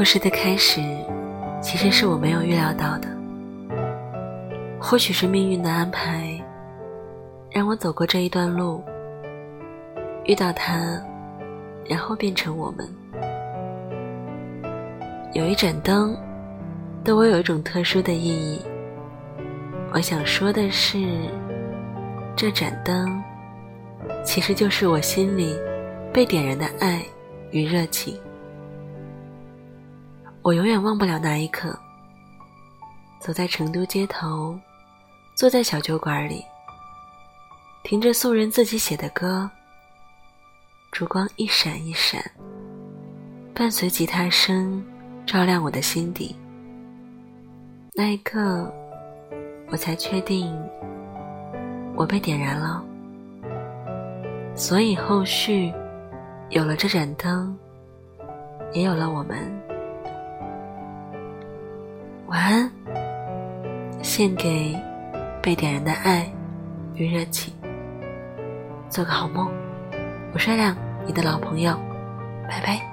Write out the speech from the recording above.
故事的开始，其实是我没有预料到的。或许是命运的安排，让我走过这一段路，遇到他，然后变成我们。有一盏灯，对我有一种特殊的意义。我想说的是，这盏灯，其实就是我心里被点燃的爱与热情。我永远忘不了那一刻，走在成都街头，坐在小酒馆里，听着素人自己写的歌，烛光一闪一闪，伴随吉他声，照亮我的心底。那一刻，我才确定，我被点燃了。所以后续，有了这盏灯，也有了我们。晚安，献给被点燃的爱与热情。做个好梦，我是亮，你的老朋友，拜拜。